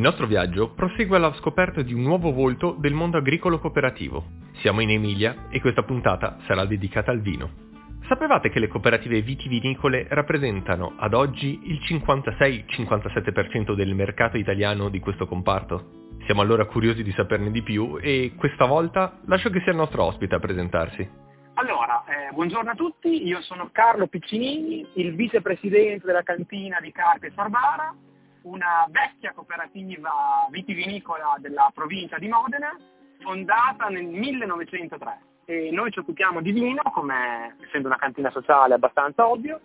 Il nostro viaggio prosegue alla scoperta di un nuovo volto del mondo agricolo cooperativo. Siamo in Emilia e questa puntata sarà dedicata al vino. Sapevate che le cooperative vitivinicole rappresentano ad oggi il 56-57% del mercato italiano di questo comparto? Siamo allora curiosi di saperne di più e questa volta lascio che sia il nostro ospite a presentarsi. Allora, eh, buongiorno a tutti, io sono Carlo Piccinini, il vicepresidente della cantina di Carpe Sorbara, una vecchia cooperativa vitivinicola della provincia di Modena, fondata nel 1903 e noi ci occupiamo di vino, come essendo una cantina sociale abbastanza ovvio,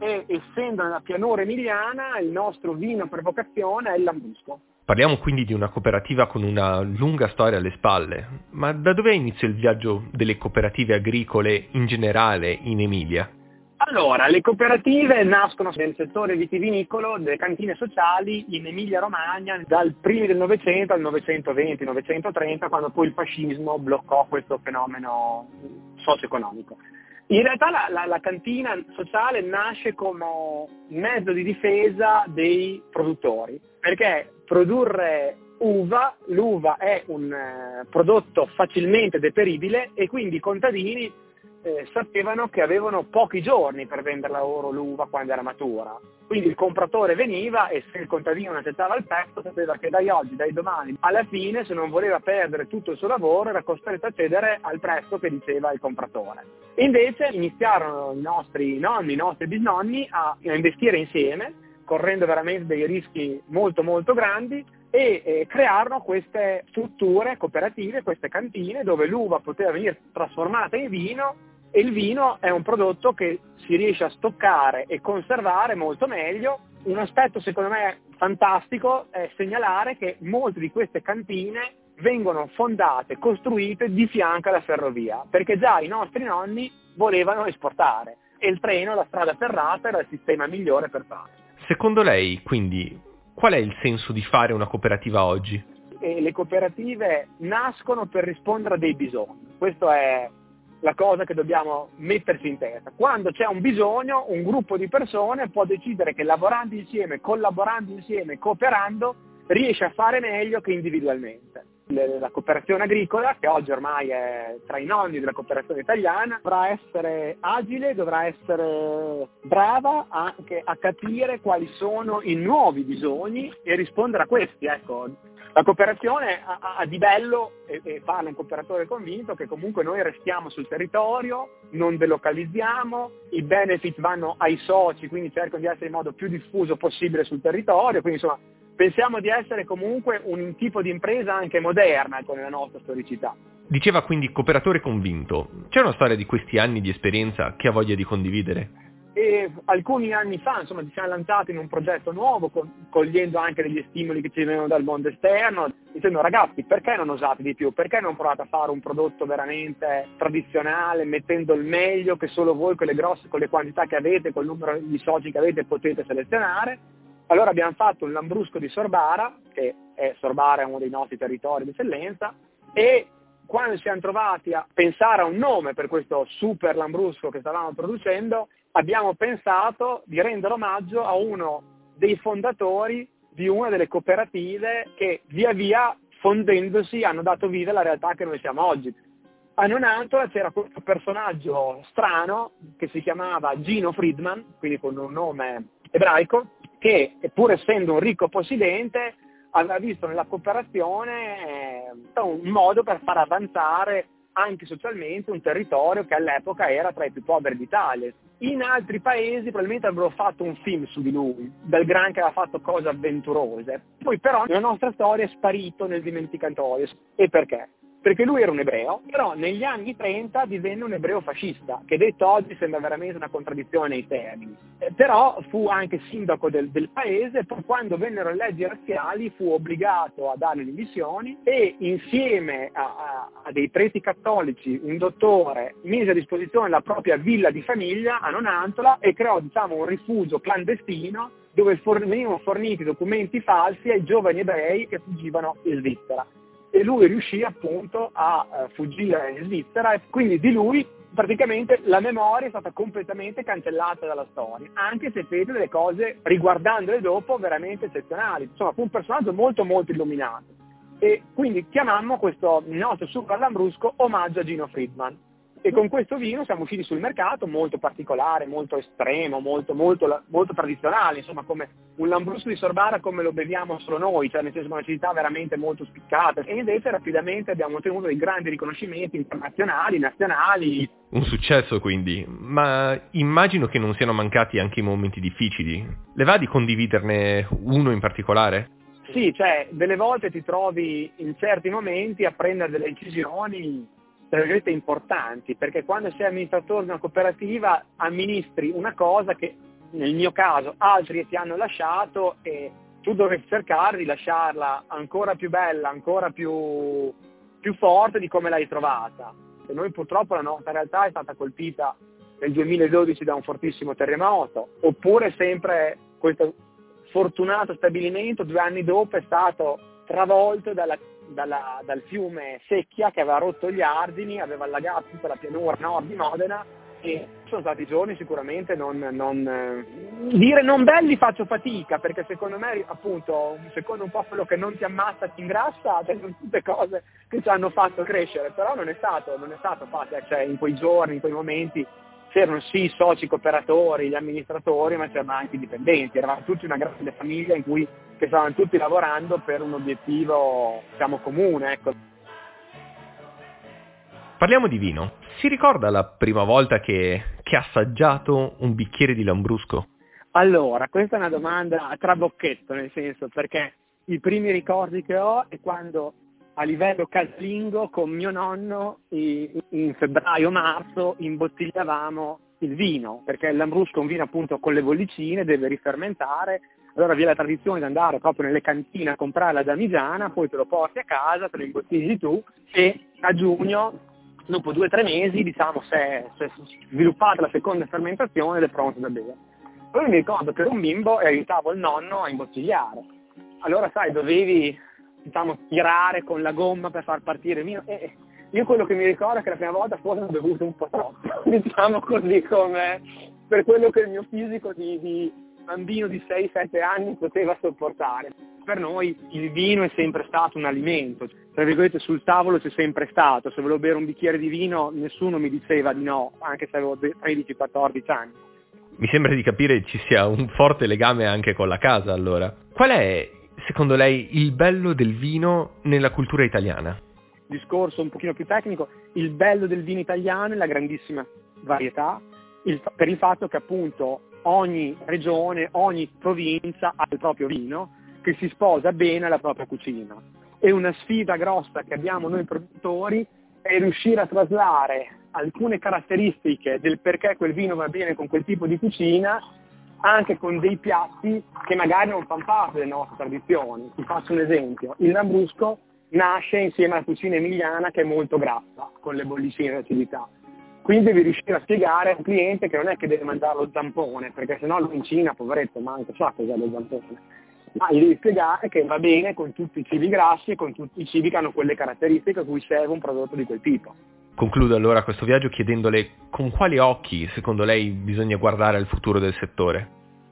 e essendo nella pianura emiliana il nostro vino per vocazione è il Lambrusco. Parliamo quindi di una cooperativa con una lunga storia alle spalle, ma da dove inizia il viaggio delle cooperative agricole in generale in Emilia? Allora, le cooperative nascono nel settore vitivinicolo delle cantine sociali in Emilia-Romagna dal primi del Novecento al 920-930, quando poi il fascismo bloccò questo fenomeno socio-economico. In realtà la, la, la, cantina sociale nasce come mezzo di difesa dei produttori, perché produrre uva, l'uva è un eh, prodotto facilmente deperibile e quindi i contadini eh, sapevano che avevano pochi giorni per vendere loro l'uva quando era matura. Quindi il compratore veniva e se il contadino non accettava il pezzo sapeva che dai oggi, dai domani, alla fine se non voleva perdere tutto il suo lavoro era costretto a cedere al prezzo che diceva il compratore. Invece iniziarono i nostri nonni, i nostri bisnonni a, a investire insieme correndo veramente dei rischi molto molto grandi e eh, crearono queste strutture cooperative, queste cantine dove l'uva poteva venire trasformata in vino e il vino è un prodotto che si riesce a stoccare e conservare molto meglio. Un aspetto secondo me fantastico è segnalare che molte di queste cantine vengono fondate, costruite di fianco alla ferrovia, perché già i nostri nonni volevano esportare e il treno, la strada ferrata era il sistema migliore per farlo. Secondo lei, quindi, qual è il senso di fare una cooperativa oggi? E le cooperative nascono per rispondere a dei bisogni. Questo è la cosa che dobbiamo metterci in testa. Quando c'è un bisogno, un gruppo di persone può decidere che lavorando insieme, collaborando insieme, cooperando, riesce a fare meglio che individualmente. La cooperazione agricola, che oggi ormai è tra i nonni della cooperazione italiana, dovrà essere agile, dovrà essere brava anche a capire quali sono i nuovi bisogni e rispondere a questi. Ecco, la cooperazione ha, ha di bello, e, e parla un cooperatore convinto, che comunque noi restiamo sul territorio, non delocalizziamo, i benefit vanno ai soci, quindi cercano di essere in modo più diffuso possibile sul territorio, quindi insomma pensiamo di essere comunque un tipo di impresa anche moderna con la nostra storicità. Diceva quindi cooperatore convinto. C'è una storia di questi anni di esperienza che ha voglia di condividere? e alcuni anni fa insomma, ci siamo lanciati in un progetto nuovo con, cogliendo anche degli stimoli che ci venivano dal mondo esterno dicendo ragazzi perché non osate di più perché non provate a fare un prodotto veramente tradizionale mettendo il meglio che solo voi con le grosse con le quantità che avete col numero di soci che avete potete selezionare allora abbiamo fatto un lambrusco di Sorbara che è Sorbara è uno dei nostri territori di eccellenza e quando ci siamo trovati a pensare a un nome per questo super lambrusco che stavamo producendo abbiamo pensato di rendere omaggio a uno dei fondatori di una delle cooperative che via via fondendosi hanno dato vita alla realtà che noi siamo oggi. A Nonantola c'era questo personaggio strano che si chiamava Gino Friedman, quindi con un nome ebraico, che pur essendo un ricco possidente aveva visto nella cooperazione eh, un modo per far avanzare anche socialmente un territorio che all'epoca era tra i più poveri d'Italia. In altri paesi probabilmente avrebbero fatto un film su di lui, del gran che aveva fatto cose avventurose. Poi però la nostra storia è sparito nel dimenticatoio. E perché? Perché lui era un ebreo, però negli anni 30 divenne un ebreo fascista, che detto oggi sembra veramente una contraddizione ai termini. Eh, però fu anche sindaco del, del paese, poi quando vennero le leggi razziali fu obbligato a dare le dimissioni e insieme a, a, a, dei preti cattolici, un dottore, mise a disposizione la propria villa di famiglia a Nonantola e creò diciamo, un rifugio clandestino dove venivano forniti documenti falsi ai giovani ebrei che fuggivano in Svizzera e lui riuscì appunto a uh, fuggire in Svizzera e quindi di lui praticamente la memoria è stata completamente cancellata dalla storia, anche se fece delle cose, riguardandole dopo, veramente eccezionali. Insomma, fu un personaggio molto molto illuminato. E quindi chiamammo questo nostro Super Lambrusco omaggio a Gino Friedman e con questo vino siamo usciti sul mercato molto particolare, molto estremo, molto, molto, molto tradizionale, insomma come un Lambrusco di Sorbara come lo beviamo solo noi, cioè nel senso una città veramente molto spiccata e invece rapidamente abbiamo ottenuto dei grandi riconoscimenti internazionali, nazionali. Un successo quindi, ma immagino che non siano mancati anche i momenti difficili. Le va di condividerne uno in particolare? Sì, cioè delle volte ti trovi in certi momenti a prendere delle decisioni tra virgolette importanti, perché quando sei amministratore di una cooperativa amministri una cosa che nel mio caso altri ti hanno lasciato e tu dovresti cercare di lasciarla ancora più bella, ancora più, più forte di come l'hai trovata. E noi purtroppo la nostra realtà è stata colpita nel 2012 da un fortissimo terremoto, oppure sempre questo fortunato stabilimento due anni dopo è stato travolto dalla dalla, dal fiume Secchia che aveva rotto gli argini, aveva allagato tutta la pianura nord di Modena e sono stati giorni sicuramente non, non eh, dire non belli faccio fatica perché secondo me appunto secondo un po' quello che non ti ammazza ti ingrassa sono tutte cose che ci hanno fatto crescere però non è stato, non è stato facile cioè, in quei giorni, in quei momenti c'erano sì i soci cooperatori, gli amministratori, ma c'erano anche i dipendenti, eravamo tutti una grande famiglia in cui che stavano tutti lavorando per un obiettivo diciamo, comune. Ecco. Parliamo di vino. Si ricorda la prima volta che, che ha assaggiato un bicchiere di Lambrusco? Allora, questa è una domanda a trabocchetto, nel senso perché i primi ricordi che ho è quando a livello casalingo con mio nonno in febbraio-marzo imbottigliavamo il vino, perché Lambrusco è un vino appunto con le bollicine, deve rifermentare, allora vi è la tradizione di andare proprio nelle cantine a comprare la damigiana, poi te lo porti a casa, te lo imbottigli tu e a giugno, dopo due o tre mesi, diciamo, se se è sviluppata la seconda fermentazione ed è pronto da bere. Poi mi ricordo che ero un bimbo e aiutavo il nonno a imbottigliare. Allora, sai, dovevi diciamo, tirare con la gomma per far partire il vino. E io quello che mi ricordo è che la prima volta forse ho bevuto un po' troppo, diciamo così, come per quello che il mio fisico di, di bambino di 6-7 anni poteva sopportare. Per noi il vino è sempre stato un alimento, tra virgolette sul tavolo c'è sempre stato, se volevo bere un bicchiere di vino nessuno mi diceva di no, anche se avevo 13-14 anni. Mi sembra di capire ci sia un forte legame anche con la casa allora. Qual è secondo lei il bello del vino nella cultura italiana? Discorso un pochino più tecnico, il bello del vino italiano è la grandissima varietà, il, per il fatto che appunto ogni regione, ogni provincia ha il proprio vino che si sposa bene alla propria cucina. E una sfida grossa che abbiamo noi produttori è riuscire a traslare alcune caratteristiche del perché quel vino va bene con quel tipo di cucina anche con dei piatti che magari non fanno parte delle nostre tradizioni. Ti faccio un esempio. Il Lambrusco nasce insieme alla cucina emiliana che è molto grassa, con le bollicine di acidità. Quindi devi riuscire a spiegare al cliente che non è che deve mandare lo zampone, perché sennò lui in Cina, poveretto, manca sa cos'è lo zampone. Ma gli devi spiegare che va bene con tutti i cibi grassi e con tutti i cibi che hanno quelle caratteristiche a cui serve un prodotto di quel tipo. Concludo allora questo viaggio chiedendole con quali occhi, secondo lei, bisogna guardare al futuro del settore?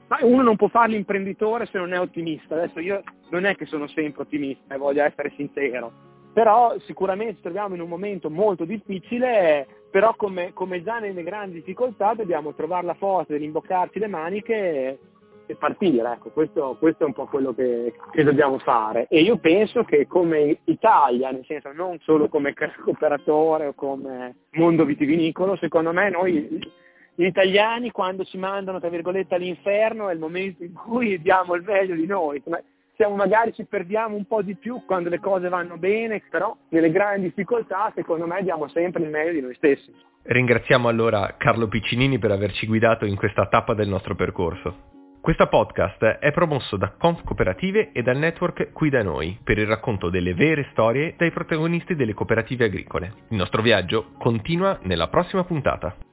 Ma uno non può fare l'imprenditore se non è ottimista. Adesso io non è che sono sempre ottimista, e voglio essere sincero però sicuramente ci troviamo in un momento molto difficile, però come, come già nelle grandi difficoltà dobbiamo trovare la forza dell'imboccarci le maniche e, partire, ecco, questo, questo, è un po' quello che, che, dobbiamo fare e io penso che come Italia, nel senso non solo come cooperatore o come mondo vitivinicolo, secondo me noi gli italiani quando ci mandano tra virgolette all'inferno è il momento in cui diamo il meglio di noi siamo, magari ci perdiamo un po' di più quando le cose vanno bene, però nelle grandi difficoltà secondo me diamo sempre il meglio di noi stessi. Ringraziamo allora Carlo Piccinini per averci guidato in questa tappa del nostro percorso. Questo podcast è promosso da Conf Cooperative e dal network Qui da Noi per il racconto delle vere storie dai protagonisti delle cooperative agricole. Il nostro viaggio continua nella prossima puntata.